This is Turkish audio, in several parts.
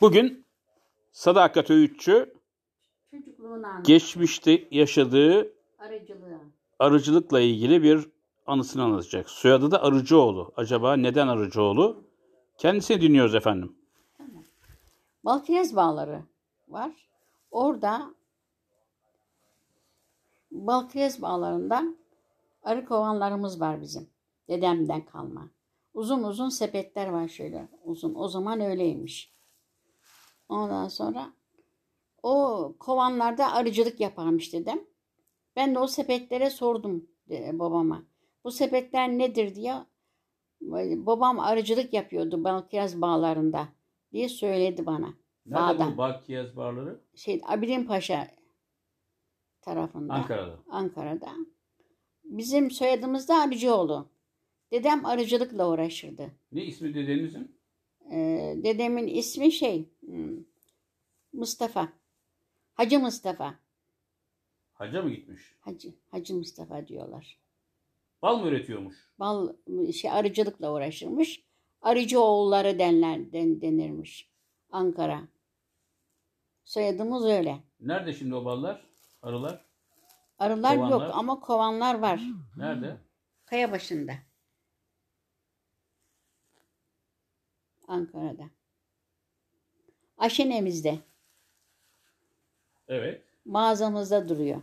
Bugün Sadakat Öğütçü geçmişte yaşadığı aracılığa. arıcılıkla ilgili bir anısını anlatacak. Soyadı da Arıcıoğlu. Acaba neden Arıcıoğlu? Kendisini dinliyoruz efendim. Balkirez bağları var. Orada Balkirez bağlarından arı kovanlarımız var bizim. Dedemden kalma. Uzun uzun sepetler var şöyle uzun. O zaman öyleymiş. Ondan sonra o kovanlarda arıcılık yaparmış dedem. Ben de o sepetlere sordum e, babama. Bu sepetler nedir diye. Babam arıcılık yapıyordu Balkirez bağlarında diye söyledi bana. Nerede Bağda. bu Balkiyaz barları? Şey Abidin Paşa tarafında. Ankara'da. Ankara'da. Bizim soyadımız da Arıcıoğlu. Dedem arıcılıkla uğraşırdı. Ne ismi dedenizin? Ee, dedemin ismi şey hmm, Mustafa. Hacı Mustafa. Hacca mı gitmiş? Hacı, Hacı Mustafa diyorlar. Bal mı üretiyormuş? Bal şey arıcılıkla uğraşırmış. Arıcı oğulları denler, den, denirmiş. Ankara. Soyadımız öyle. Nerede şimdi o ballar? Arılar? Arılar yok Kovanlar? ama kovanlar var. Nerede? Kaya başında. Ankara'da. Aşenemizde. Evet. Mağazamızda duruyor.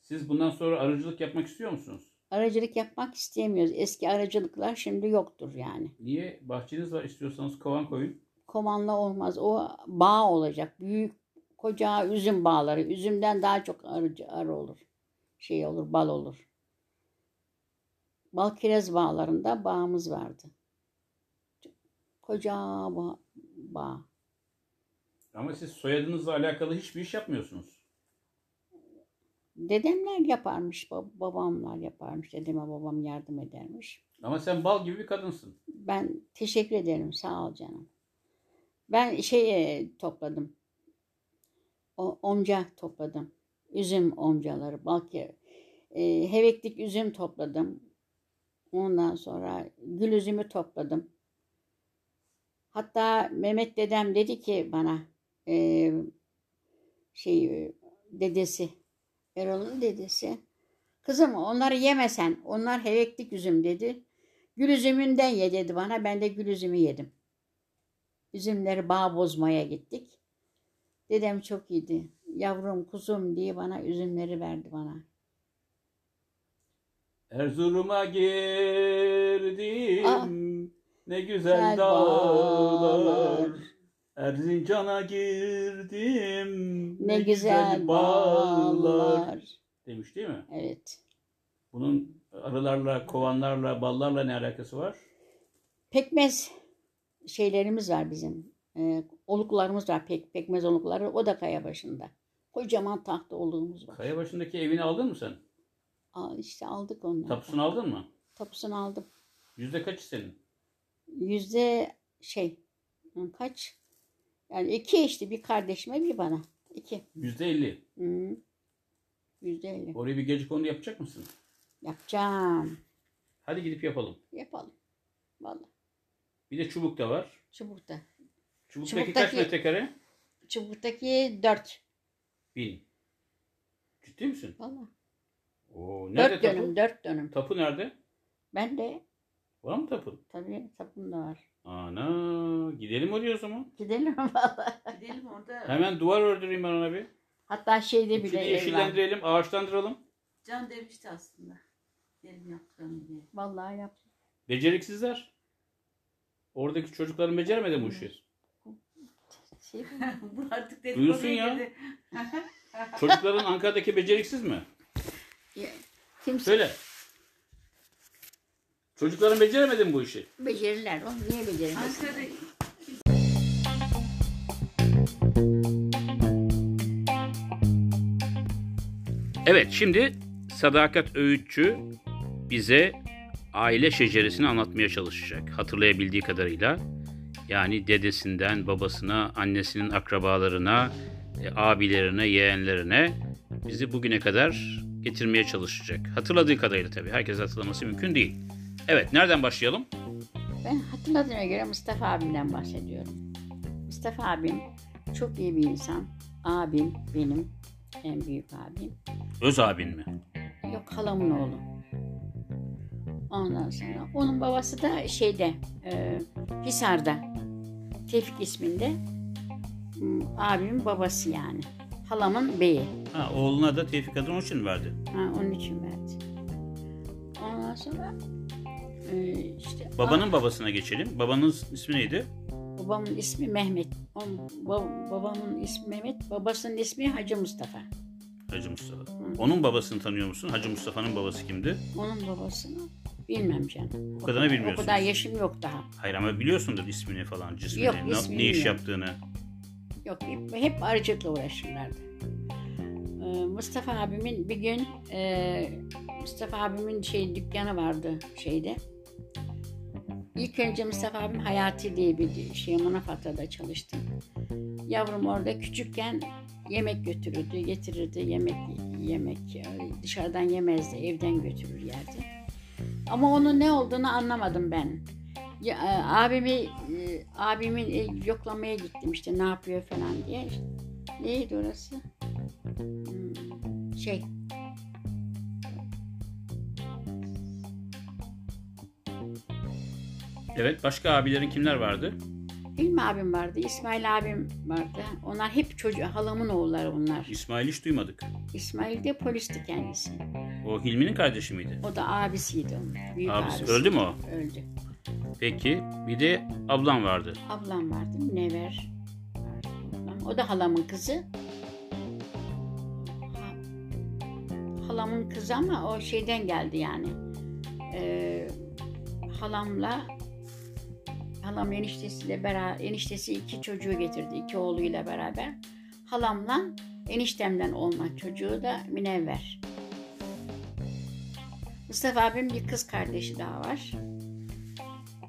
Siz bundan sonra arıcılık yapmak istiyor musunuz? Aracılık yapmak istemiyoruz. Eski aracılıklar şimdi yoktur yani. Niye? Bahçeniz var istiyorsanız kovan koyun. Kovanla olmaz. O bağ olacak. Büyük koca üzüm bağları. Üzümden daha çok arıcı, arı olur. Şey olur, bal olur. Bal kiraz bağlarında bağımız vardı. Koca bağ. bağ. Ama siz soyadınızla alakalı hiçbir iş yapmıyorsunuz. Dedemler yaparmış, bab- babamlar yaparmış. Dedeme babam yardım edermiş. Ama sen bal gibi bir kadınsın. Ben teşekkür ederim. Sağ ol canım. Ben şey e, topladım. O, omca topladım. Üzüm omcaları. Belki e, heveklik üzüm topladım. Ondan sonra gül üzümü topladım. Hatta Mehmet dedem dedi ki bana e, şey e, dedesi Erol'un dedesi kızım onları yemesen onlar heveklik üzüm dedi. Gül üzümünden ye dedi bana. Ben de gül üzümü yedim. Üzümleri bağ bozmaya gittik. Dedem çok iyiydi. Yavrum kuzum diye bana üzümleri verdi bana. Erzurum'a girdim. Ah. Ne güzel Güzel dağlar. Erzincan'a girdim. Ne, güzel bağlar. Demiş değil mi? Evet. Bunun arılarla, kovanlarla, ballarla ne alakası var? Pekmez şeylerimiz var bizim. Ee, oluklarımız var. Pek, pekmez olukları. O da kaya başında. Kocaman tahta olduğumuz var. Kaya başındaki evini aldın mı sen? Aa, işte aldık onları. Tapusunu aldın mı? Tapusunu aldım. Yüzde kaçı senin? Yüzde şey kaç? Yani iki işte bir kardeşime bir bana. İki. Yüzde elli. Hı. Yüzde elli. Oraya bir gece kondu yapacak mısın? Yapacağım. Hadi gidip yapalım. Yapalım. Vallahi. Bir de çubuk da var. Çubukta. Çubuktaki, kaç Çubuktaki- metrekare? Çubuktaki dört. Bin. Ciddi misin? Vallahi. Oo, nerede Dört tapu? dönüm, dört dönüm. Tapu nerede? Ben de Var mı tapu? tabii tapum da var. Ana gidelim oraya o zaman. Gidelim vallahi. Gidelim orada. Hemen duvar ördüreyim ben ona bir. Hatta şeyde bile var. yeşillendirelim, ağaçlandıralım. Can demişti aslında. Gidelim yaptıralım diye. Vallahi yap. Beceriksizler. Oradaki çocukların beceremedi bu işi. Şey, Bu artık dedikoduya Duyulsun ya. Çocukların Ankara'daki beceriksiz mi? ya, kimse Söyle. Çocukların beceremedi mi bu işi? becerirler. Onu niye beceremez? Evet şimdi Sadakat Öğütçü bize aile şeceresini anlatmaya çalışacak. Hatırlayabildiği kadarıyla. Yani dedesinden babasına, annesinin akrabalarına, e, abilerine, yeğenlerine bizi bugüne kadar getirmeye çalışacak. Hatırladığı kadarıyla tabii. Herkes hatırlaması mümkün değil. Evet nereden başlayalım? Ben hatırladığıma göre Mustafa abimden bahsediyorum. Mustafa abim çok iyi bir insan. Abim benim. En büyük abim. Öz abin mi? Yok halamın oğlu. Ondan sonra onun babası da şeyde e, Hisar'da. Tevfik isminde. Abimin babası yani. Halamın beyi. Ha, oğluna da Tevfik adını onun için verdi. Ha, onun için verdi. Ondan sonra e, işte Babanın babasına geçelim. Babanız ismi neydi? babamın ismi Mehmet. Onun, ba- babamın ismi Mehmet. Babasının ismi Hacı Mustafa. Hacı Mustafa. Onun babasını tanıyor musun? Hacı Mustafa'nın babası kimdi? Onun babasını bilmem canım. O kadarını O bilmiyorsun. kadar yaşım yok daha. Hayır ama biliyorsundur ismini falan, cismini, Yok, ne- ismini ne iş bilmiyorum. yaptığını. Yok hep, hep arıcılıkla uğraşırlardı. Ee, Mustafa abimin bir gün e, Mustafa abimin şey dükkanı vardı şeyde. İlk önce Mustafa abim Hayati diye bir şey Munafata'da çalıştım. Yavrum orada küçükken yemek götürürdü, getirirdi. Yemek yemek dışarıdan yemezdi, evden götürür yerdi. Ama onun ne olduğunu anlamadım ben. Ya, e, abimi e, abimin e, yoklamaya gittim işte ne yapıyor falan diye. Neydi orası? Hmm, şey Evet, başka abilerin kimler vardı? Hilmi abim vardı, İsmail abim vardı. Onlar hep çocuğu, halamın oğulları onlar. İsmail hiç duymadık. İsmail de polisti kendisi. O Hilmi'nin kardeşi miydi? O da abisiydi onun. Büyük Abisi. abisi. Öldü mü o? Öldü. Peki, bir de ablam vardı. Ablam vardı, Münevver vardı. O da halamın kızı. Ha- halamın kızı ama o şeyden geldi yani. Ee, halamla halam eniştesiyle beraber eniştesi iki çocuğu getirdi iki oğluyla beraber. Halamla eniştemden olma çocuğu da Münevver. Mustafa abim bir kız kardeşi daha var.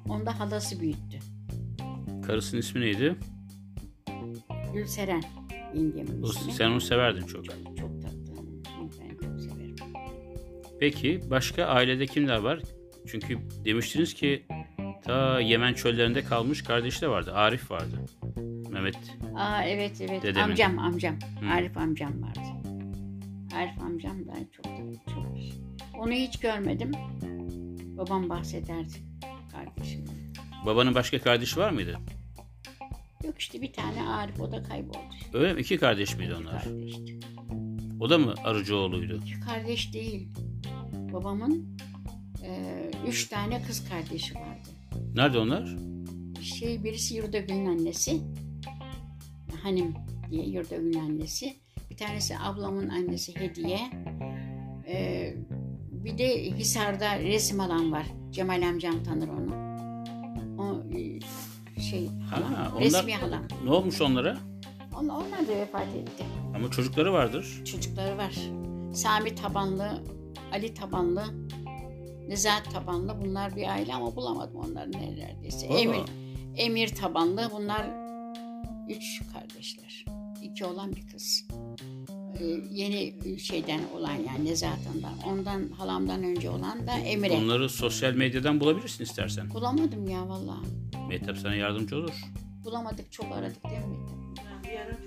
Onu da halası büyüttü. Karısının ismi neydi? Gülseren yengemin ismi. sen onu severdin çok. Çok, çok tatlı. Ben çok severim. Peki, başka ailede kimler var? Çünkü demiştiniz ki ta Yemen çöllerinde kalmış kardeşi de vardı. Arif vardı. Mehmet. Aa evet evet. Dedemin. Amcam amcam. Hı. Arif amcam vardı. Arif amcam da çok çok Onu hiç görmedim. Babam bahsederdi kardeşimden. Babanın başka kardeşi var mıydı? Yok işte bir tane Arif o da kayboldu. Öyle mi? İki kardeş miydi onlar? Kardeşti. O da mı Arıcıoğlu'ydu? İki kardeş değil. Babamın e, üç tane kız kardeşi vardı. Nerede onlar? şey birisi Yurdagül'ün annesi. Hanım diye Yurdagül'ün annesi. Bir tanesi ablamın annesi Hediye. Ee, bir de Hisar'da resim alan var. Cemal amcam tanır onu. O e, şey halam, Ha, onlar- resmi halam. Ne olmuş onlara? Onlar, onlar da vefat etti. Ama çocukları vardır. Çocukları var. Sami Tabanlı, Ali Tabanlı, Nezahat Tabanlı bunlar bir aile ama bulamadım onları neredeyse. Valla. Emir, Emir Tabanlı bunlar üç kardeşler. İki olan bir kız. Ee, yeni şeyden olan yani Nezahat'ından. Ondan halamdan önce olan da Emir'e. Onları sosyal medyadan bulabilirsin istersen. Bulamadım ya vallahi. Mehtap sana yardımcı olur. Bulamadık çok aradık değil mi?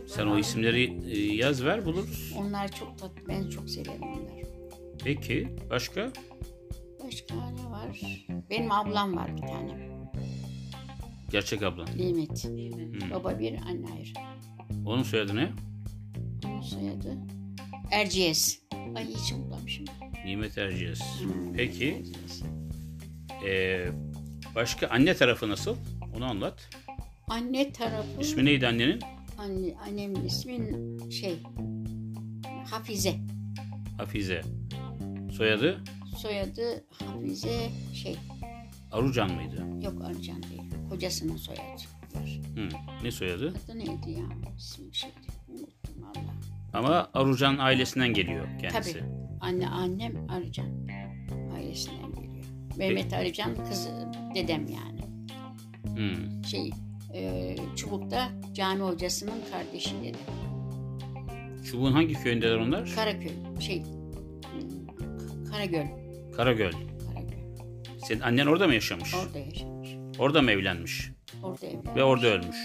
Sen o isimleri e, yaz ver buluruz. Onlar çok tatlı. Ben çok severim onları. Peki başka? Başka ne var? Benim ablam var bir tane. Gerçek ablan. Nimet. Hmm. Baba bir, anne ayrı. Onun soyadı ne? Onun soyadı Erciyes. Ay hiç unutmamışım. Nimet Erciyes. Hmm, Peki Erciyes. e, başka anne tarafı nasıl? Onu anlat. Anne tarafı, İsmi neydi annenin? anne, annemin ismi şey, Hafize. Hafize. Soyadı Soyadı Hafize şey, Arucan mıydı? yok Arcan değil. Kocasının soyadı var. Hı. Ne soyadı? Adı neydi ya? İsmi şeydi. Unuttum valla. Ama Arucan ailesinden geliyor kendisi. Tabii. Anne, annem Arcan. Ailesinden geliyor. Mehmet Arcan kızı, dedem yani. Hı. Şey, e, Çubuk'ta cami hocasının kardeşi dedem. Çubuğun hangi köyündeler onlar? Karaköy, şey, Karagöl. Karagöl. Karagöl. Senin annen orada mı yaşamış? Orada yaşamış. Orada mı evlenmiş? Orada evlenmiş. Ve orada ölmüş.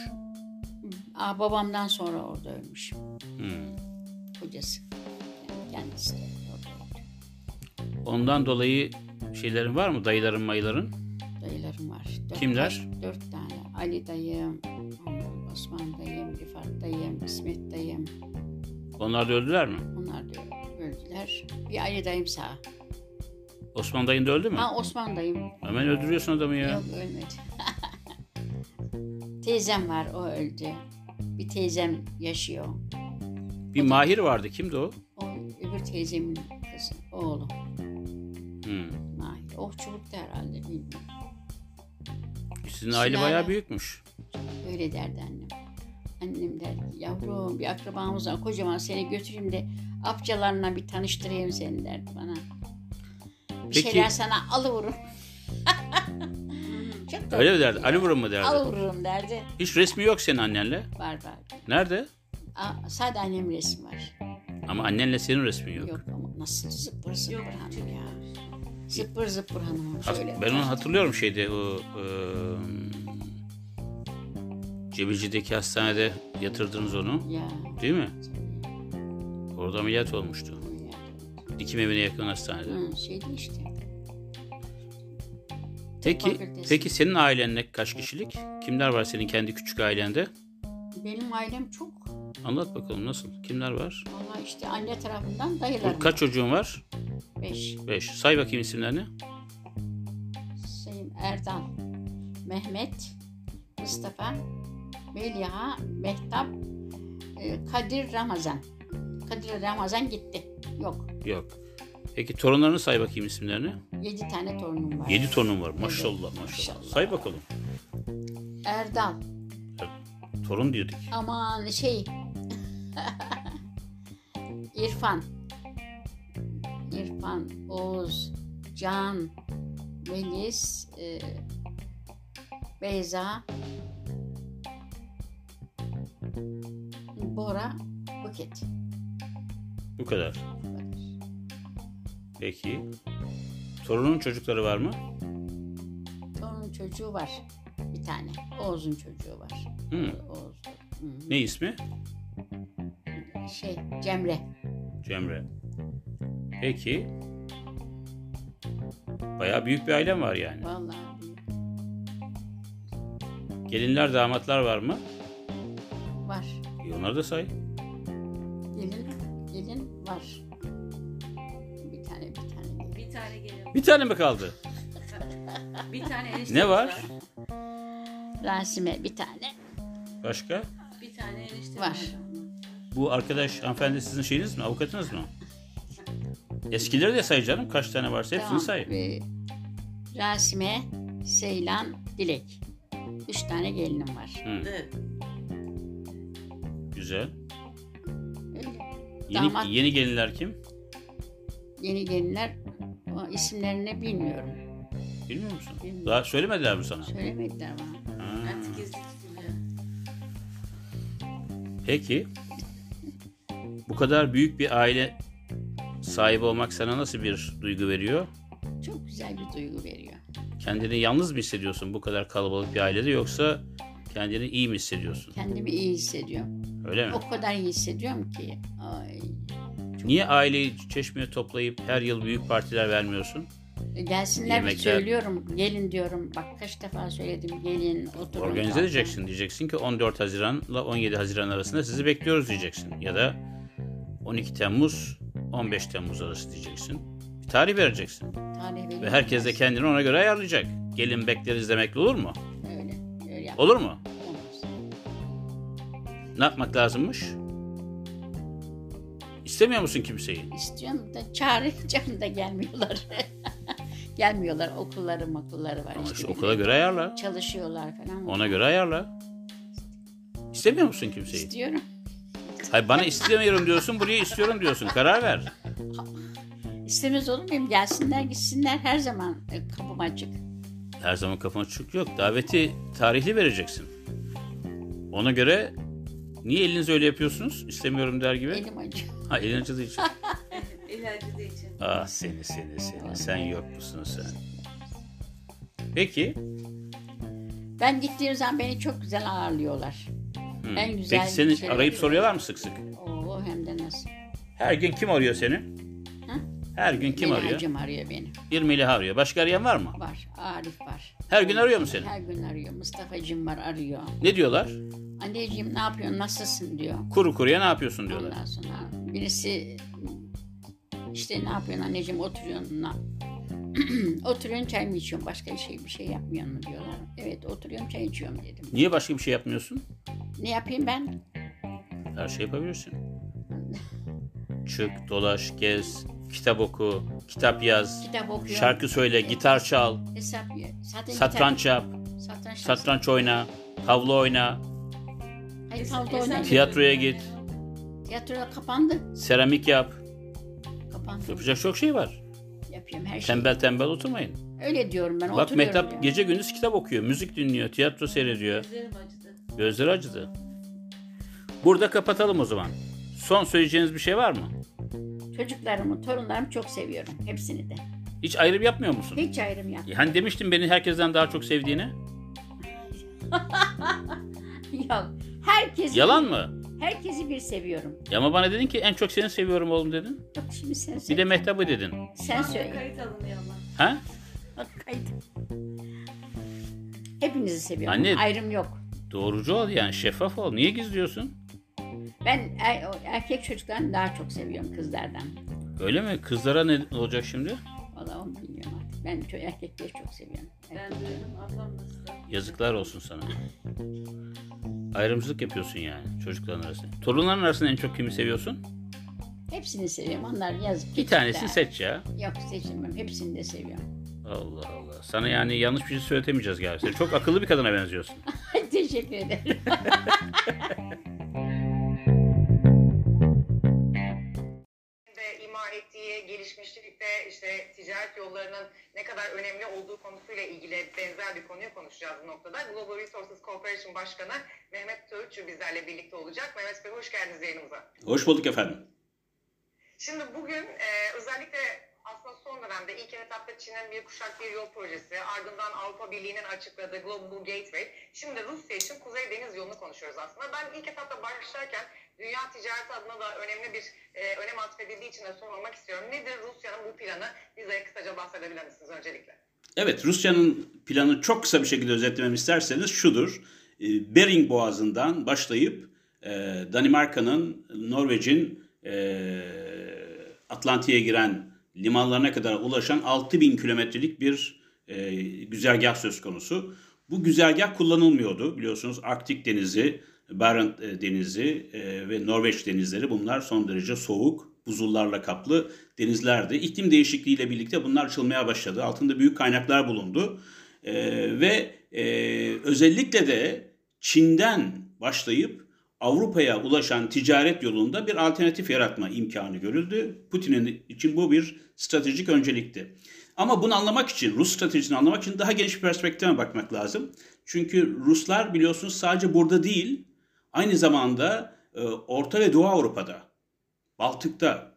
Aa, babamdan sonra orada ölmüş. Hmm. Kocası. Yani kendisi orada öldü. Ondan dolayı şeylerin var mı? Dayıların mayıların? Dayılarım var. Dört, Kimler? Dört tane. Ali dayım, Osman dayım, Rifat dayım, İsmet dayım. Onlar da öldüler mi? Onlar da öldüler. Bir Ali dayım sağ. Osman dayın da öldü mü? Ha Osman dayım Hemen öldürüyorsun adamı ya. yok ölmedi. teyzem var o öldü. Bir teyzem yaşıyor. Bir Mahir vardı. Kimdi o? O öbür teyzemin kızı, oğlu. Hmm. Mahir. Okçulukta herhalde bilmiyorum. Sizin aile bayağı büyükmüş. Öyle derdi annem. Annem derdi yavrum bir akrabamız var kocaman seni götüreyim de apcalarına bir tanıştırayım seni derdi bana. Bir Peki- şeyler sana alıvururum. Çok tatlı Öyle mi derdi? Ali vurun mu derdi? Alıvururum derdi. Hiç resmi yok senin annenle. Var var. Nerede? Aa, sadece annem resim var. Ama annenle senin resmin yok. Yok ama nasıl zıppır zıppır Yok, hanım ya. Zıppır zıppır hanım. Hat- Şöyle. ben onu hatırlıyorum şeyde o e, Cebeci'deki hastanede yatırdınız onu. Ya. Değil mi? Orada ameliyat olmuştu. Dikim evine yakın hastanede. Hı, şeydi işte. Peki, fakültesi. peki senin ailenle kaç kişilik? Kimler var senin kendi küçük ailende? Benim ailem çok. Anlat bakalım nasıl? Kimler var? Valla işte anne tarafından dayılarım. Kaç çocuğun var? Beş. Beş. Say bakayım isimlerini. Sayın Erdal, Mehmet, Mustafa, Meliha, Mehtap, e, Kadir Ramazan. Kadir Ramazan gitti. Yok. Yok. Peki torunlarını say bakayım isimlerini. Yedi tane torunum var. Yedi torunun var. Maşallah maşallah. maşallah. Say bakalım. Erdal. Torun diyorduk. Aman şey. İrfan. İrfan, Oğuz, Can, Melis, e, Beyza, Bora, Buket. Bu kadar. Peki. Torunun çocukları var mı? Onun çocuğu var. Bir tane. Oğuz'un çocuğu var. Hı. Oğuz. Hı. Ne ismi? Şey, Cemre. Cemre. Peki. Bayağı büyük bir ailem var yani. Vallahi büyük. Gelinler, damatlar var mı? var. E onları da say. Bir tane mi kaldı? Bir tane eniştemiz Ne var? Rasime bir tane. Başka? Bir tane eniştemiz Var. Bu arkadaş hanımefendi sizin şeyiniz mi? Avukatınız mı? Eskileri de say canım. Kaç tane varsa hepsini say. Ee, Rasime, Seylan, Dilek. Üç tane gelinim var. Hı, Evet. güzel. Yeni, Damat. yeni gelinler kim? Yeni gelinler o isimlerini bilmiyorum. Bilmiyor musun? Bilmiyorum. Daha söylemediler mi sana? Söylemediler bana. Ha. Artık gizli tutuluyor. Peki. Bu kadar büyük bir aile sahibi olmak sana nasıl bir duygu veriyor? Çok güzel bir duygu veriyor. Kendini yalnız mı hissediyorsun bu kadar kalabalık bir ailede yoksa kendini iyi mi hissediyorsun? Kendimi iyi hissediyorum. Öyle mi? O kadar iyi hissediyorum ki. Ay. Niye aileyi çeşmeye toplayıp her yıl büyük partiler vermiyorsun? Gelsinler Yemekler. söylüyorum. Gelin diyorum. Bak kaç defa söyledim. Gelin oturun. Organize kalkın. edeceksin. Diyeceksin ki 14 Haziran'la 17 Haziran arasında sizi bekliyoruz diyeceksin. Ya da 12 Temmuz 15 Temmuz arası diyeceksin. Bir tarih vereceksin. Tarih Ve herkes de kendini ona göre ayarlayacak. Gelin bekleriz demekle olur mu? Öyle. Öyle. Olur mu? Olmaz. Ne yapmak lazımmış? İstemiyor musun kimseyi? İstiyorum da çağıracağım da gelmiyorlar. gelmiyorlar. Okulları makulları var. Ama işte okula göre ayarla. Çalışıyorlar falan. Ona göre ayarla. İstemiyor musun kimseyi? İstiyorum. Hayır bana istemiyorum diyorsun, buraya istiyorum diyorsun. Karar ver. İstemez olur muyum? Gelsinler gitsinler her zaman e, kapım açık. Her zaman kafana çık yok. Daveti tarihli vereceksin. Ona göre niye eliniz öyle yapıyorsunuz? İstemiyorum der gibi. Elim acıyor. Ha acıdığı için. El acıdığı için. Ah seni seni seni. Sen yok musun sen? Peki. Ben gittiğim zaman beni çok güzel ağırlıyorlar. Hı. En güzel Peki seni şey- arayıp soruyorlar mı sık sık? Oo hem de nasıl. Her gün kim arıyor seni? Ha? Her gün kim arıyor? Menacım arıyor beni. Bir Melih arıyor. Başka arayan var mı? Var. Arif var. Her gün arıyor mu seni? Her gün arıyor. Mustafa'cığım var arıyor. Ne diyorlar? Anneciğim ne yapıyorsun? Nasılsın diyor. Kuru kuruya ne yapıyorsun diyorlar. Ondan sonra birisi işte ne yapıyorsun anneciğim oturuyorsun. Na... oturuyorsun çay mı içiyorsun? Başka bir şey bir şey yapmıyor mu diyorlar. Evet oturuyorum çay içiyorum dedim. Niye başka bir şey yapmıyorsun? Ne yapayım ben? Her şey yapabilirsin. Çık, dolaş, gez, kitap oku, kitap yaz, Kitap okuyorum. şarkı söyle, gitar çal, Hesap zaten satranç yap, kitap- satranç. satranç oyna, tavla oyna, Hayır tavla oynayın. tiyatroya git, Tiyatro kapandı. seramik yap. Kapandı. Yapacak çok şey var. Yapıyorum her şeyi. Tembel tembel oturmayın. Öyle diyorum ben. Bak oturuyorum Mehtap diyorum. gece gündüz kitap okuyor, müzik dinliyor, tiyatro seyrediyor. Gözlerim acıdı. Gözleri acıdı. Burada kapatalım o zaman. Son söyleyeceğiniz bir şey var mı? Çocuklarımı, torunlarımı çok seviyorum. Hepsini de. Hiç ayrım yapmıyor musun? Hiç ayrım yok. Hani demiştin beni herkesten daha çok sevdiğini. yok. Herkesi, Yalan mı? Herkesi bir seviyorum. Ya ama bana dedin ki en çok seni seviyorum oğlum dedin. Yok şimdi sen Bir söyle. de Mehtap'ı dedin. Sen söyle. Kayıt alınıyor ama. Ha? Bak kayıt. Hepinizi seviyorum. Anne- Ayrım yok. Doğrucu ol yani şeffaf ol. Niye gizliyorsun? Ben er- erkek çocuklarını daha çok seviyorum kızlardan. Öyle mi? Kızlara ne olacak şimdi? Vallahi onu bilmiyorum artık. Ben ço- erkekleri çok seviyorum. Ben duydum. Ablam nasıl? Yazıklar olsun sana. Ayrımcılık yapıyorsun yani çocukların arasında. Torunların arasında en çok kimi seviyorsun? Hepsini seviyorum. Onlar yazık. Bir tanesini seç ya. Yok seçemem. Hepsini de seviyorum. Allah Allah. Sana yani yanlış bir şey söyletemeyeceğiz galiba. Sen çok akıllı bir kadına benziyorsun. Teşekkür ederim. yollarının ne kadar önemli olduğu konusuyla ilgili benzer bir konuyu konuşacağız bu noktada. Global Resources Corporation Başkanı Mehmet Söğütçü bizlerle birlikte olacak. Mehmet Bey hoş geldiniz yayınımıza. Hoş bulduk efendim. Şimdi bugün e, özellikle aslında son dönemde ilk etapta Çin'in bir kuşak bir yol projesi, ardından Avrupa Birliği'nin açıkladığı Global Gateway, şimdi Rusya için Kuzey Deniz yolunu konuşuyoruz aslında. Ben ilk etapta başlarken dünya ticareti adına da önemli bir e, önem atfedildiği için de sormak istiyorum. Nedir Rusya'nın bu planı? Bize kısaca bahsedebilir misiniz öncelikle? Evet, Rusya'nın planı çok kısa bir şekilde özetlememi isterseniz şudur. E, Bering Boğazı'ndan başlayıp e, Danimarka'nın, Norveç'in e, Atlantik'e giren limanlarına kadar ulaşan 6000 kilometrelik bir e, güzergah söz konusu. Bu güzergah kullanılmıyordu. Biliyorsunuz Arktik Denizi, Barents e, Denizi e, ve Norveç denizleri bunlar son derece soğuk, buzullarla kaplı denizlerdi. İklim değişikliğiyle birlikte bunlar açılmaya başladı. Altında büyük kaynaklar bulundu. E, ve e, özellikle de Çin'den başlayıp Avrupa'ya ulaşan ticaret yolunda bir alternatif yaratma imkanı görüldü. Putin'in için bu bir stratejik öncelikti. Ama bunu anlamak için, Rus stratejisini anlamak için daha geniş bir perspektife bakmak lazım. Çünkü Ruslar biliyorsunuz sadece burada değil, aynı zamanda e, Orta ve Doğu Avrupa'da, Baltık'ta,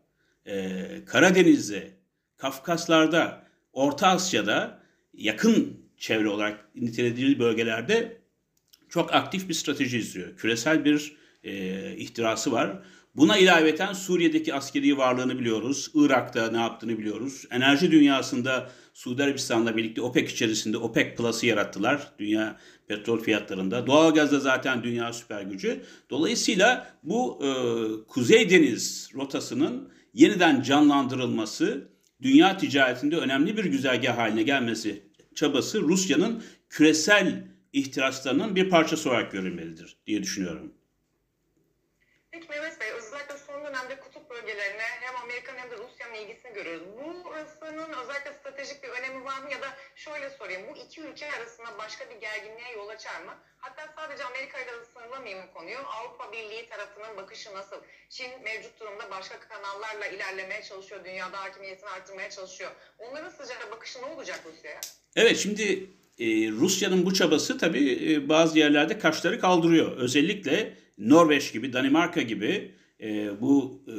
e, Karadeniz'de, Kafkaslar'da, Orta Asya'da yakın çevre olarak nitelediği bölgelerde çok aktif bir strateji izliyor. Küresel bir e, ihtirası var. Buna ilaveten Suriye'deki askeri varlığını biliyoruz. Irak'ta ne yaptığını biliyoruz. Enerji dünyasında Suudi Arabistan'la birlikte OPEC içerisinde OPEC Plus'ı yarattılar. Dünya petrol fiyatlarında. Doğalgazda zaten dünya süper gücü. Dolayısıyla bu e, Kuzey Deniz rotasının yeniden canlandırılması, dünya ticaretinde önemli bir güzergah haline gelmesi çabası Rusya'nın küresel ihtiraslarının bir parçası olarak görülmelidir diye düşünüyorum. Peki Mehmet Bey, özellikle son dönemde kutup bölgelerine hem Amerika'nın hem de Rusya'nın ilgisini görüyoruz. Burasının özellikle stratejik bir önemi var mı? Ya da şöyle sorayım, bu iki ülke arasında başka bir gerginliğe yol açar mı? Hatta sadece Amerika ile sınırlamayayım bu konuyu. Avrupa Birliği tarafının bakışı nasıl? Çin mevcut durumda başka kanallarla ilerlemeye çalışıyor, dünyada hakimiyetini artırmaya çalışıyor. Onların sıcak bakışı ne olacak Rusya'ya? Evet şimdi e, Rusya'nın bu çabası tabii e, bazı yerlerde kaşları kaldırıyor. Özellikle Norveç gibi, Danimarka gibi e, bu e,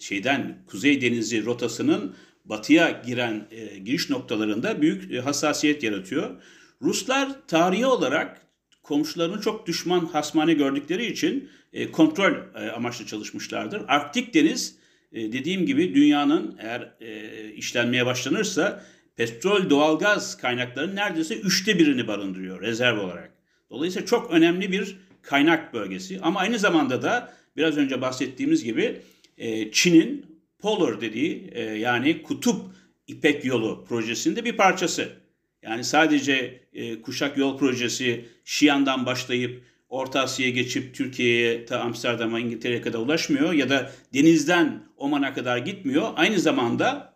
şeyden Kuzey Denizi rotasının batıya giren e, giriş noktalarında büyük e, hassasiyet yaratıyor. Ruslar tarihi olarak komşularını çok düşman hasmane gördükleri için e, kontrol e, amaçlı çalışmışlardır. Arktik Deniz e, dediğim gibi dünyanın eğer e, işlenmeye başlanırsa petrol, doğalgaz kaynaklarının neredeyse üçte birini barındırıyor rezerv olarak. Dolayısıyla çok önemli bir kaynak bölgesi ama aynı zamanda da biraz önce bahsettiğimiz gibi e, Çin'in Polar dediği e, yani kutup İpek Yolu projesinde bir parçası. Yani sadece e, Kuşak Yol projesi Şiyan'dan başlayıp Orta Asya'ya geçip Türkiye'ye ta Amsterdam'a İngiltere'ye kadar ulaşmıyor ya da denizden Oman'a kadar gitmiyor. Aynı zamanda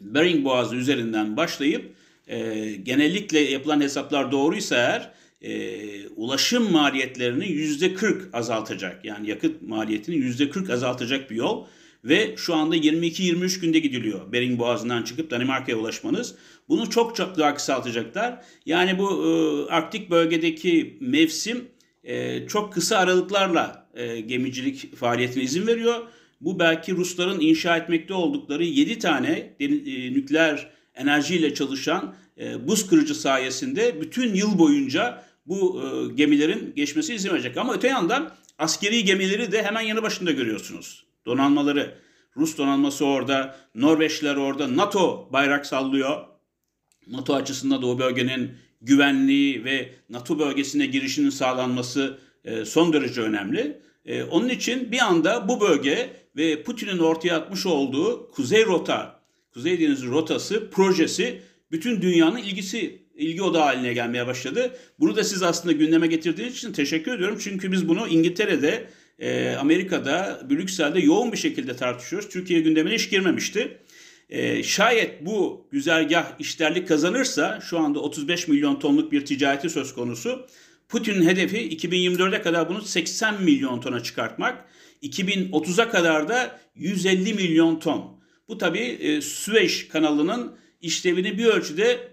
Bering Boğazı üzerinden başlayıp e, genellikle yapılan hesaplar doğruysa eğer e, ulaşım maliyetlerini yüzde 40 azaltacak. Yani yakıt maliyetini yüzde 40 azaltacak bir yol. Ve şu anda 22-23 günde gidiliyor Bering Boğazı'ndan çıkıp Danimarka'ya ulaşmanız. Bunu çok çok daha kısaltacaklar. Yani bu e, Arktik bölgedeki mevsim e, çok kısa aralıklarla e, gemicilik faaliyetine izin veriyor. Bu belki Rusların inşa etmekte oldukları 7 tane e, nükleer enerjiyle çalışan e, buz kırıcı sayesinde bütün yıl boyunca bu e, gemilerin geçmesi izin verecek. Ama öte yandan askeri gemileri de hemen yanı başında görüyorsunuz. Donanmaları, Rus donanması orada, Norveçliler orada, NATO bayrak sallıyor. NATO açısından da o bölgenin güvenliği ve NATO bölgesine girişinin sağlanması e, son derece önemli. E, onun için bir anda bu bölge ve Putin'in ortaya atmış olduğu Kuzey Rota, Kuzey Denizi Rotası projesi bütün dünyanın ilgisi ilgi odağı haline gelmeye başladı. Bunu da siz aslında gündeme getirdiğiniz için teşekkür ediyorum. Çünkü biz bunu İngiltere'de, e, Amerika'da, Brüksel'de yoğun bir şekilde tartışıyoruz. Türkiye gündemine hiç girmemişti. E, şayet bu güzergah işlerlik kazanırsa şu anda 35 milyon tonluk bir ticareti söz konusu. Putin'in hedefi 2024'e kadar bunu 80 milyon tona çıkartmak. 2030'a kadar da 150 milyon ton. Bu tabii e, Süveyş kanalının işlevini bir ölçüde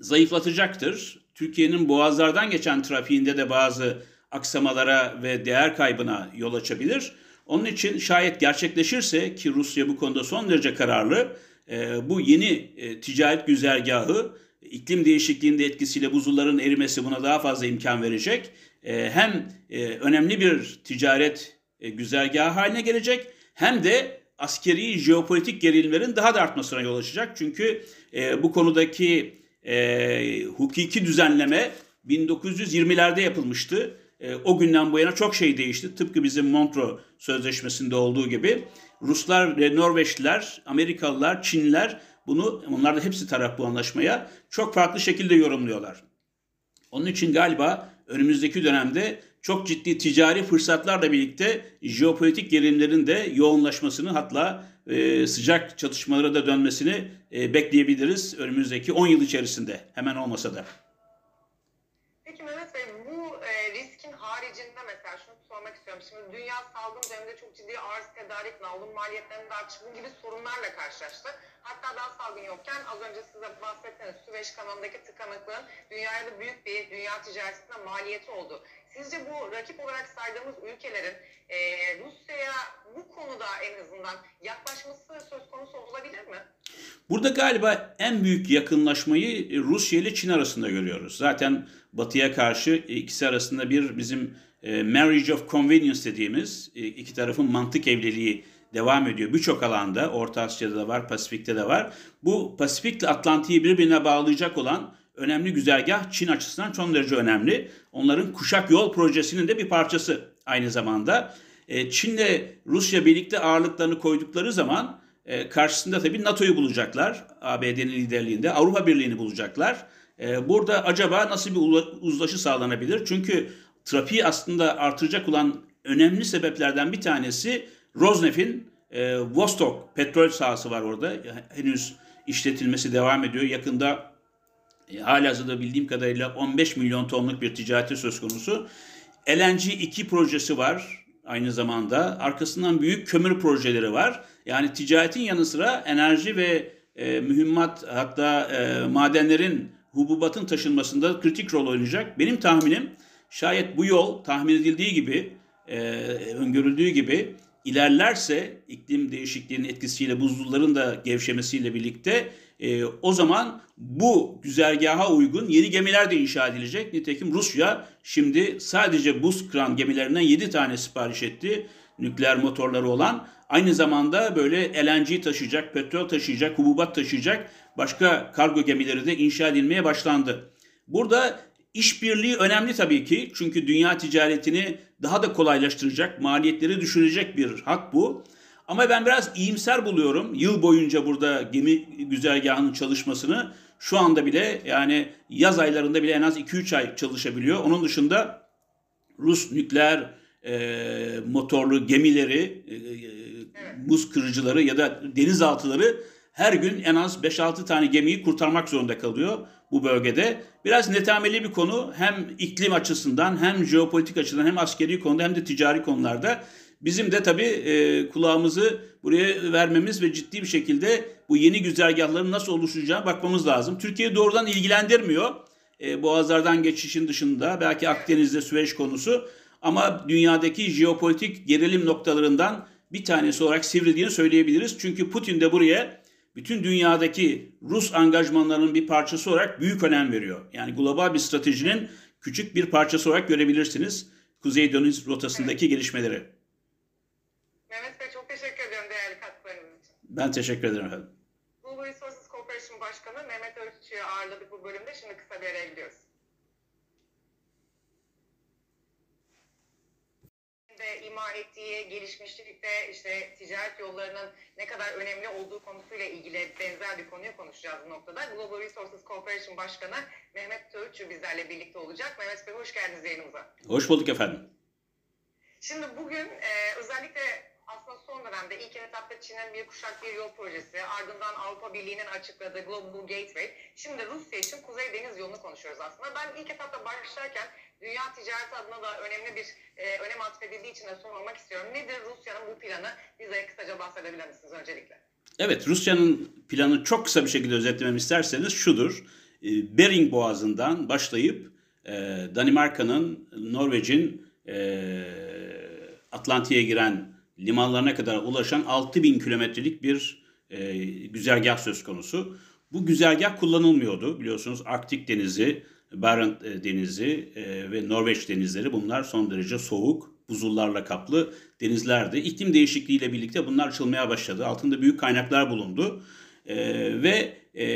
zayıflatacaktır. Türkiye'nin boğazlardan geçen trafiğinde de bazı aksamalara ve değer kaybına yol açabilir. Onun için şayet gerçekleşirse ki Rusya bu konuda son derece kararlı, e, bu yeni e, ticaret güzergahı iklim değişikliğinde etkisiyle buzulların erimesi buna daha fazla imkan verecek. E, hem önemli bir ticaret güzergahı haline gelecek hem de askeri jeopolitik gerilimlerin daha da artmasına yol açacak. Çünkü bu konudaki e, hukuki düzenleme 1920'lerde yapılmıştı. E, o günden bu yana çok şey değişti. Tıpkı bizim Montreux Sözleşmesi'nde olduğu gibi. Ruslar ve Norveçliler, Amerikalılar, Çinliler bunu, onlar da hepsi taraf bu anlaşmaya çok farklı şekilde yorumluyorlar. Onun için galiba önümüzdeki dönemde çok ciddi ticari fırsatlarla birlikte jeopolitik gerilimlerin de yoğunlaşmasını hatta e, sıcak çatışmalara da dönmesini e, bekleyebiliriz önümüzdeki 10 yıl içerisinde hemen olmasa da. Peki Mehmet Bey bu e, riskin haricinde mesela şunu istiyorum. Şimdi dünya salgın döneminde çok ciddi arz tedarik, navlun maliyetlerinin artışı bu gibi sorunlarla karşılaştı. Hatta daha salgın yokken az önce size bahsettiğiniz Süveyş kanalındaki tıkanıklığın dünyaya da büyük bir dünya ticaretine maliyeti oldu. Sizce bu rakip olarak saydığımız ülkelerin e, Rusya'ya bu konuda en azından yaklaşması söz konusu olabilir mi? Burada galiba en büyük yakınlaşmayı Rusya ile Çin arasında görüyoruz. Zaten Batı'ya karşı ikisi arasında bir bizim e, marriage of convenience dediğimiz e, iki tarafın mantık evliliği devam ediyor. Birçok alanda, Orta Asya'da da var, Pasifik'te de var. Bu Pasifik ile Atlantik'i birbirine bağlayacak olan önemli güzergah Çin açısından çok derece önemli. Onların kuşak yol projesinin de bir parçası aynı zamanda. E, Çin'le Rusya birlikte ağırlıklarını koydukları zaman e, karşısında tabii NATO'yu bulacaklar. ABD'nin liderliğinde Avrupa Birliği'ni bulacaklar. Burada acaba nasıl bir uzlaşı sağlanabilir? Çünkü trafiği aslında artıracak olan önemli sebeplerden bir tanesi Rosneft'in e, Vostok petrol sahası var orada. Henüz işletilmesi devam ediyor. Yakında e, halihazırda bildiğim kadarıyla 15 milyon tonluk bir ticareti söz konusu. LNG-2 projesi var aynı zamanda. Arkasından büyük kömür projeleri var. Yani ticaretin yanı sıra enerji ve e, mühimmat hatta e, madenlerin, hububatın taşınmasında kritik rol oynayacak. Benim tahminim şayet bu yol tahmin edildiği gibi, e, öngörüldüğü gibi ilerlerse iklim değişikliğinin etkisiyle buzulların da gevşemesiyle birlikte e, o zaman bu güzergaha uygun yeni gemiler de inşa edilecek. Nitekim Rusya şimdi sadece buz kıran gemilerinden 7 tane sipariş etti. Nükleer motorları olan. Aynı zamanda böyle LNG taşıyacak, petrol taşıyacak, hububat taşıyacak başka kargo gemileri de inşa edilmeye başlandı. Burada işbirliği önemli tabii ki. Çünkü dünya ticaretini daha da kolaylaştıracak, maliyetleri düşürecek bir hak bu. Ama ben biraz iyimser buluyorum. Yıl boyunca burada gemi güzergahının çalışmasını şu anda bile yani yaz aylarında bile en az 2-3 ay çalışabiliyor. Onun dışında Rus nükleer e, motorlu gemileri, e, e buz kırıcıları ya da denizaltıları her gün en az 5-6 tane gemiyi kurtarmak zorunda kalıyor bu bölgede. Biraz netameli bir konu hem iklim açısından hem jeopolitik açıdan hem askeri konuda hem de ticari konularda. Bizim de tabii e, kulağımızı buraya vermemiz ve ciddi bir şekilde bu yeni güzergahların nasıl oluşacağı bakmamız lazım. Türkiye doğrudan ilgilendirmiyor. E, boğazlardan geçişin dışında belki Akdeniz'de Süveyş konusu ama dünyadaki jeopolitik gerilim noktalarından bir tanesi olarak sivrildiğini söyleyebiliriz. Çünkü Putin de buraya bütün dünyadaki Rus angajmanlarının bir parçası olarak büyük önem veriyor. Yani global bir stratejinin küçük bir parçası olarak görebilirsiniz Kuzey Deniz rotasındaki gelişmeleri. Mehmet Bey çok teşekkür ediyorum değerli katkılarınız için. Ben teşekkür ederim efendim. Global Resources Corporation Başkanı Mehmet Ölçü'yü ağırladık bu bölümde. Şimdi kısa bir araya gidiyoruz. De ima ettiği gelişmişlikte işte ticaret yollarının ne kadar önemli olduğu konusuyla ilgili benzer bir konuyu konuşacağız bu noktada. Global Resources Corporation Başkanı Mehmet Töğütçü bizlerle birlikte olacak. Mehmet Bey hoş geldiniz yayınımıza. Hoş bulduk efendim. Şimdi bugün e, özellikle aslında son dönemde ilk etapta Çin'in bir kuşak bir yol projesi, ardından Avrupa Birliği'nin açıkladığı Global Gateway, şimdi Rusya için Kuzey Deniz yolunu konuşuyoruz aslında. Ben ilk etapta başlarken dünya ticareti adına da önemli bir e, önem atfedildiği için de sormak istiyorum. Nedir Rusya'nın bu planı? Bize kısaca bahsedebilir misiniz öncelikle? Evet, Rusya'nın planı çok kısa bir şekilde özetlememi isterseniz şudur. E, Bering Boğazı'ndan başlayıp e, Danimarka'nın, Norveç'in e, Atlantik'e giren limanlarına kadar ulaşan 6000 kilometrelik bir e, güzergah söz konusu. Bu güzergah kullanılmıyordu. Biliyorsunuz Arktik Denizi, Barents e, Denizi e, ve Norveç denizleri bunlar son derece soğuk, buzullarla kaplı denizlerdi. İklim değişikliğiyle birlikte bunlar açılmaya başladı. Altında büyük kaynaklar bulundu. E, ve e,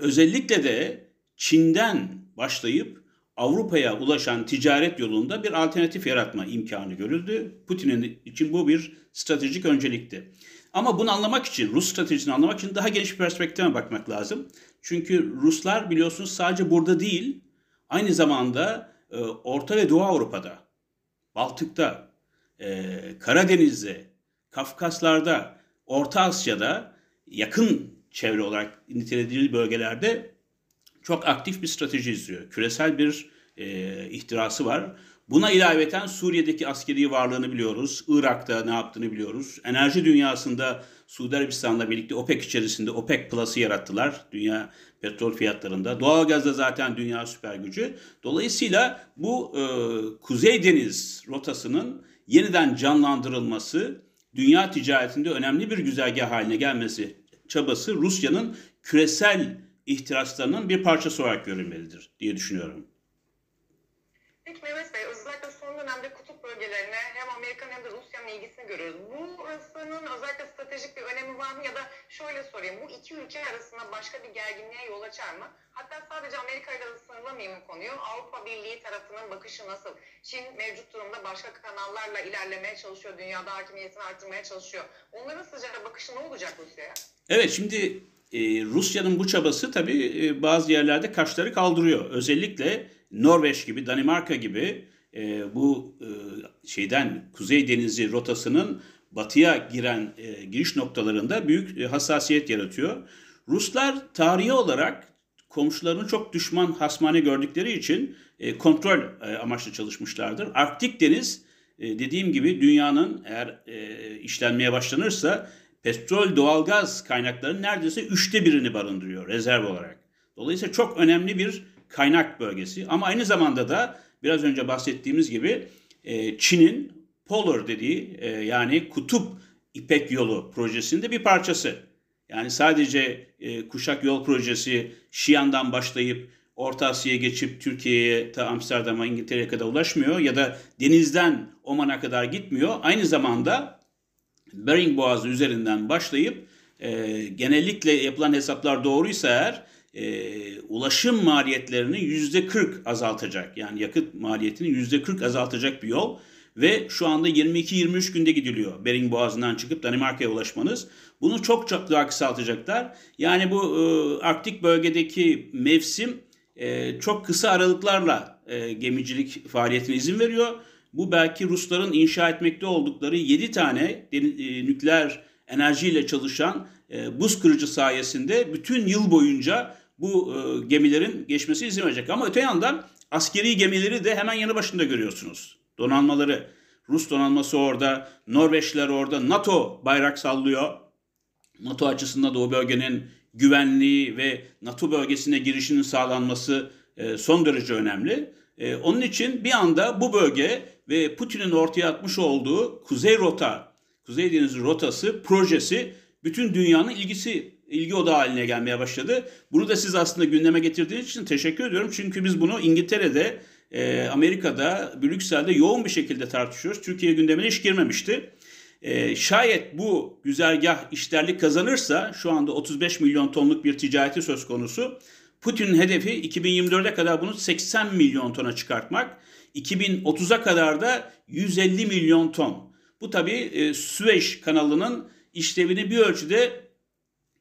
özellikle de Çin'den başlayıp Avrupa'ya ulaşan ticaret yolunda bir alternatif yaratma imkanı görüldü. Putin'in için bu bir stratejik öncelikti. Ama bunu anlamak için, Rus stratejisini anlamak için daha geniş bir perspektife bakmak lazım. Çünkü Ruslar biliyorsunuz sadece burada değil, aynı zamanda e, Orta ve Doğu Avrupa'da, Baltık'ta, e, Karadeniz'de, Kafkaslar'da, Orta Asya'da yakın çevre olarak nitelediği bölgelerde çok aktif bir strateji izliyor. Küresel bir e, ihtirası var. Buna ilaveten Suriye'deki askeri varlığını biliyoruz. Irak'ta ne yaptığını biliyoruz. Enerji dünyasında Suudi Arabistan'la birlikte OPEC içerisinde OPEC Plus'ı yarattılar. Dünya petrol fiyatlarında. Doğalgazda zaten dünya süper gücü. Dolayısıyla bu e, Kuzey Deniz rotasının yeniden canlandırılması, dünya ticaretinde önemli bir güzergah haline gelmesi çabası Rusya'nın küresel ihtiraslarının bir parçası olarak görülmelidir diye düşünüyorum. Peki Mehmet Bey, özellikle son dönemde kutup bölgelerine hem Amerikan hem de Rusya'nın ilgisini görüyoruz. Bu Burasının özellikle stratejik bir önemi var mı? Ya da şöyle sorayım, bu iki ülke arasında başka bir gerginliğe yol açar mı? Hatta sadece Amerika ile sınırlamayayım konuyu. Avrupa Birliği tarafının bakışı nasıl? Çin mevcut durumda başka kanallarla ilerlemeye çalışıyor. Dünyada hakimiyetini artırmaya çalışıyor. Onların sıcak bakışı ne olacak Rusya'ya? Evet, şimdi e, Rusya'nın bu çabası tabii e, bazı yerlerde kaşları kaldırıyor. Özellikle Norveç gibi, Danimarka gibi e, bu e, şeyden Kuzey Denizi rotasının batıya giren e, giriş noktalarında büyük e, hassasiyet yaratıyor. Ruslar tarihi olarak komşularını çok düşman hasmane gördükleri için e, kontrol e, amaçlı çalışmışlardır. Arktik Deniz e, dediğim gibi dünyanın eğer e, işlenmeye başlanırsa petrol, doğalgaz kaynaklarının neredeyse üçte birini barındırıyor rezerv olarak. Dolayısıyla çok önemli bir kaynak bölgesi ama aynı zamanda da biraz önce bahsettiğimiz gibi e, Çin'in Polar dediği e, yani kutup İpek Yolu projesinde bir parçası. Yani sadece e, Kuşak Yol projesi Şiyan'dan başlayıp Orta Asya'ya geçip Türkiye'ye ta Amsterdam'a İngiltere'ye kadar ulaşmıyor ya da denizden Oman'a kadar gitmiyor. Aynı zamanda Bering Boğazı üzerinden başlayıp e, genellikle yapılan hesaplar doğruysa eğer e, ulaşım maliyetlerini yüzde 40 azaltacak. Yani yakıt maliyetini yüzde 40 azaltacak bir yol. Ve şu anda 22-23 günde gidiliyor Bering Boğazı'ndan çıkıp Danimarka'ya ulaşmanız. Bunu çok çok daha kısaltacaklar. Yani bu e, Arktik bölgedeki mevsim e, çok kısa aralıklarla e, gemicilik faaliyetine izin veriyor. Bu belki Rusların inşa etmekte oldukları 7 tane e, nükleer enerjiyle çalışan e, buz kırıcı sayesinde bütün yıl boyunca bu e, gemilerin geçmesi izin verecek. Ama öte yandan askeri gemileri de hemen yanı başında görüyorsunuz. Donanmaları. Rus donanması orada, Norveçliler orada, NATO bayrak sallıyor. NATO açısından da o bölgenin güvenliği ve NATO bölgesine girişinin sağlanması e, son derece önemli. E, onun için bir anda bu bölge ve Putin'in ortaya atmış olduğu Kuzey Rota, Kuzey Denizi Rotası projesi bütün dünyanın ilgisi ilgi odağı haline gelmeye başladı. Bunu da siz aslında gündeme getirdiğiniz için teşekkür ediyorum. Çünkü biz bunu İngiltere'de, e, Amerika'da, Brüksel'de yoğun bir şekilde tartışıyoruz. Türkiye gündemine hiç girmemişti. E, şayet bu güzergah işlerlik kazanırsa şu anda 35 milyon tonluk bir ticareti söz konusu. Putin'in hedefi 2024'e kadar bunu 80 milyon tona çıkartmak. 2030'a kadar da 150 milyon ton. Bu tabii e, Süveyş kanalının işlevini bir ölçüde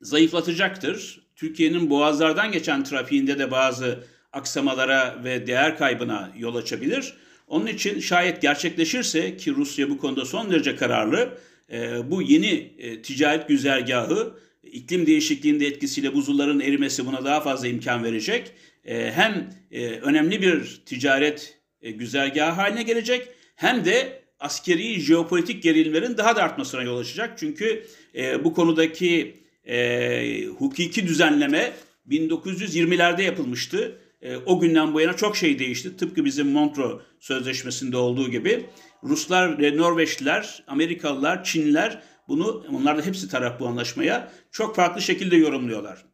zayıflatacaktır. Türkiye'nin boğazlardan geçen trafiğinde de bazı aksamalara ve değer kaybına yol açabilir. Onun için şayet gerçekleşirse ki Rusya bu konuda son derece kararlı, e, bu yeni e, ticaret güzergahı iklim değişikliğinde etkisiyle buzulların erimesi buna daha fazla imkan verecek. E, hem önemli bir ticaret güzergahı haline gelecek hem de askeri jeopolitik gerilimlerin daha da artmasına yol açacak. Çünkü bu konudaki e, hukuki düzenleme 1920'lerde yapılmıştı. E, o günden bu yana çok şey değişti. Tıpkı bizim Montreux Sözleşmesi'nde olduğu gibi. Ruslar ve Norveçliler, Amerikalılar, Çinliler bunu, onlar da hepsi taraf bu anlaşmaya çok farklı şekilde yorumluyorlar.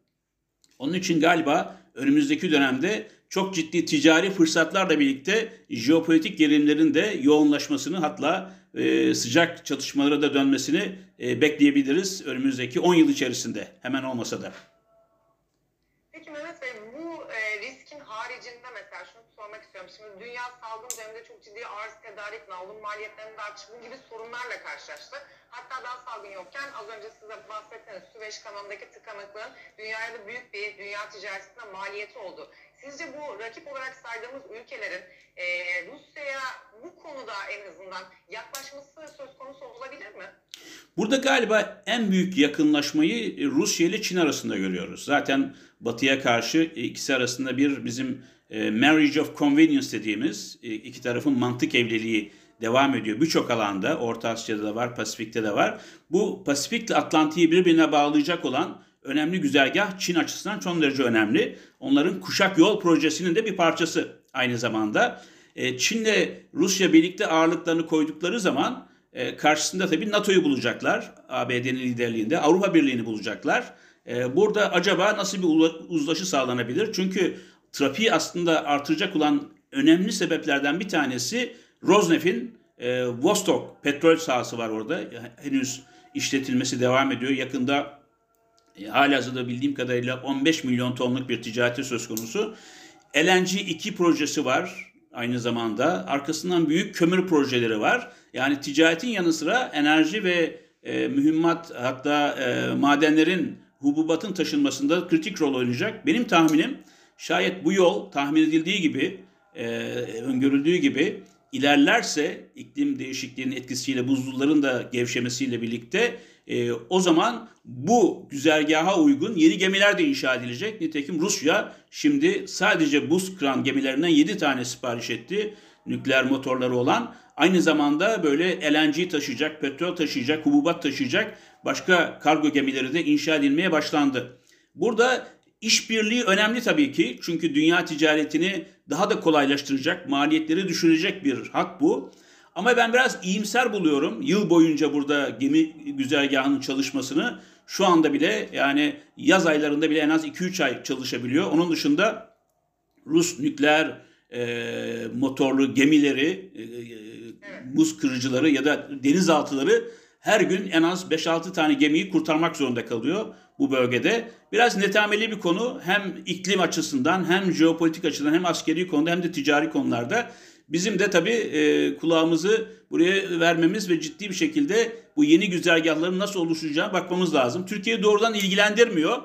Onun için galiba önümüzdeki dönemde çok ciddi ticari fırsatlarla birlikte jeopolitik gerilimlerin de yoğunlaşmasını hatta e, sıcak çatışmalara da dönmesini e, bekleyebiliriz önümüzdeki 10 yıl içerisinde hemen olmasa da. Peki Mehmet Bey bu e, riskin haricinde mesela şunu sormak istiyorum. Şimdi dünya salgın döneminde çok ciddi arz tedarik, navlun maliyetlerinin artışı bu gibi sorunlarla karşılaştı. Hatta daha salgın yokken az önce size bahsettiğiniz Süveyş kanalındaki tıkanıklığın dünyaya da büyük bir dünya ticaretine maliyeti oldu. Sizce bu rakip olarak saydığımız ülkelerin e, Rusya'ya bu konuda en azından yaklaşması söz konusu olabilir mi? Burada galiba en büyük yakınlaşmayı Rusya ile Çin arasında görüyoruz. Zaten Batı'ya karşı ikisi arasında bir bizim e, marriage of convenience dediğimiz e, iki tarafın mantık evliliği devam ediyor. Birçok alanda, Orta Asya'da da var, Pasifik'te de var. Bu Pasifik ile Atlantik'i birbirine bağlayacak olan önemli güzergah Çin açısından çok derece önemli. Onların kuşak yol projesinin de bir parçası aynı zamanda. E, Çin'le Rusya birlikte ağırlıklarını koydukları zaman e, karşısında tabii NATO'yu bulacaklar. ABD'nin liderliğinde Avrupa Birliği'ni bulacaklar. Burada acaba nasıl bir uzlaşı sağlanabilir? Çünkü trafiği aslında artıracak olan önemli sebeplerden bir tanesi Rosneft'in e, Vostok petrol sahası var orada. Henüz işletilmesi devam ediyor. Yakında e, halihazırda bildiğim kadarıyla 15 milyon tonluk bir ticareti söz konusu. LNG 2 projesi var aynı zamanda. Arkasından büyük kömür projeleri var. Yani ticaretin yanı sıra enerji ve e, mühimmat hatta e, madenlerin, hububatın taşınmasında kritik rol oynayacak. Benim tahminim şayet bu yol tahmin edildiği gibi, e, öngörüldüğü gibi ilerlerse iklim değişikliğinin etkisiyle buzulların da gevşemesiyle birlikte e, o zaman bu güzergaha uygun yeni gemiler de inşa edilecek. Nitekim Rusya şimdi sadece buz kıran gemilerinden 7 tane sipariş etti. Nükleer motorları olan. Aynı zamanda böyle LNG taşıyacak, petrol taşıyacak, hububat taşıyacak başka kargo gemileri de inşa edilmeye başlandı. Burada işbirliği önemli tabii ki. Çünkü dünya ticaretini daha da kolaylaştıracak, maliyetleri düşürecek bir hak bu. Ama ben biraz iyimser buluyorum. Yıl boyunca burada gemi güzergahının çalışmasını şu anda bile yani yaz aylarında bile en az 2-3 ay çalışabiliyor. Onun dışında Rus nükleer e, motorlu gemileri, e, e, buz kırıcıları ya da denizaltıları her gün en az 5-6 tane gemiyi kurtarmak zorunda kalıyor bu bölgede. Biraz netameli bir konu hem iklim açısından hem jeopolitik açıdan hem askeri konuda hem de ticari konularda. Bizim de tabii e, kulağımızı buraya vermemiz ve ciddi bir şekilde bu yeni güzergahların nasıl oluşacağına bakmamız lazım. Türkiye doğrudan ilgilendirmiyor.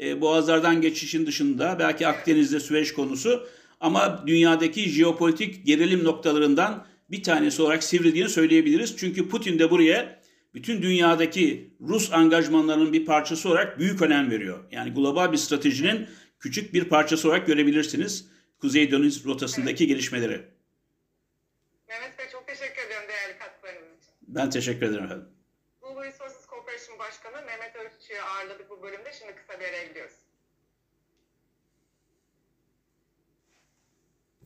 E, boğazlardan geçişin dışında belki Akdeniz'de Süveyş konusu ama dünyadaki jeopolitik gerilim noktalarından bir tanesi olarak sivrildiğini söyleyebiliriz. Çünkü Putin de buraya bütün dünyadaki Rus angajmanlarının bir parçası olarak büyük önem veriyor. Yani global bir stratejinin küçük bir parçası olarak görebilirsiniz Kuzey Deniz rotasındaki gelişmeleri. Mehmet Bey çok teşekkür ediyorum değerli katkılarınız için. Ben teşekkür ederim efendim. Global Resources Corporation Başkanı Mehmet Özçı'yı ağırladık bu bölümde. Şimdi kısa bir araya gidiyoruz.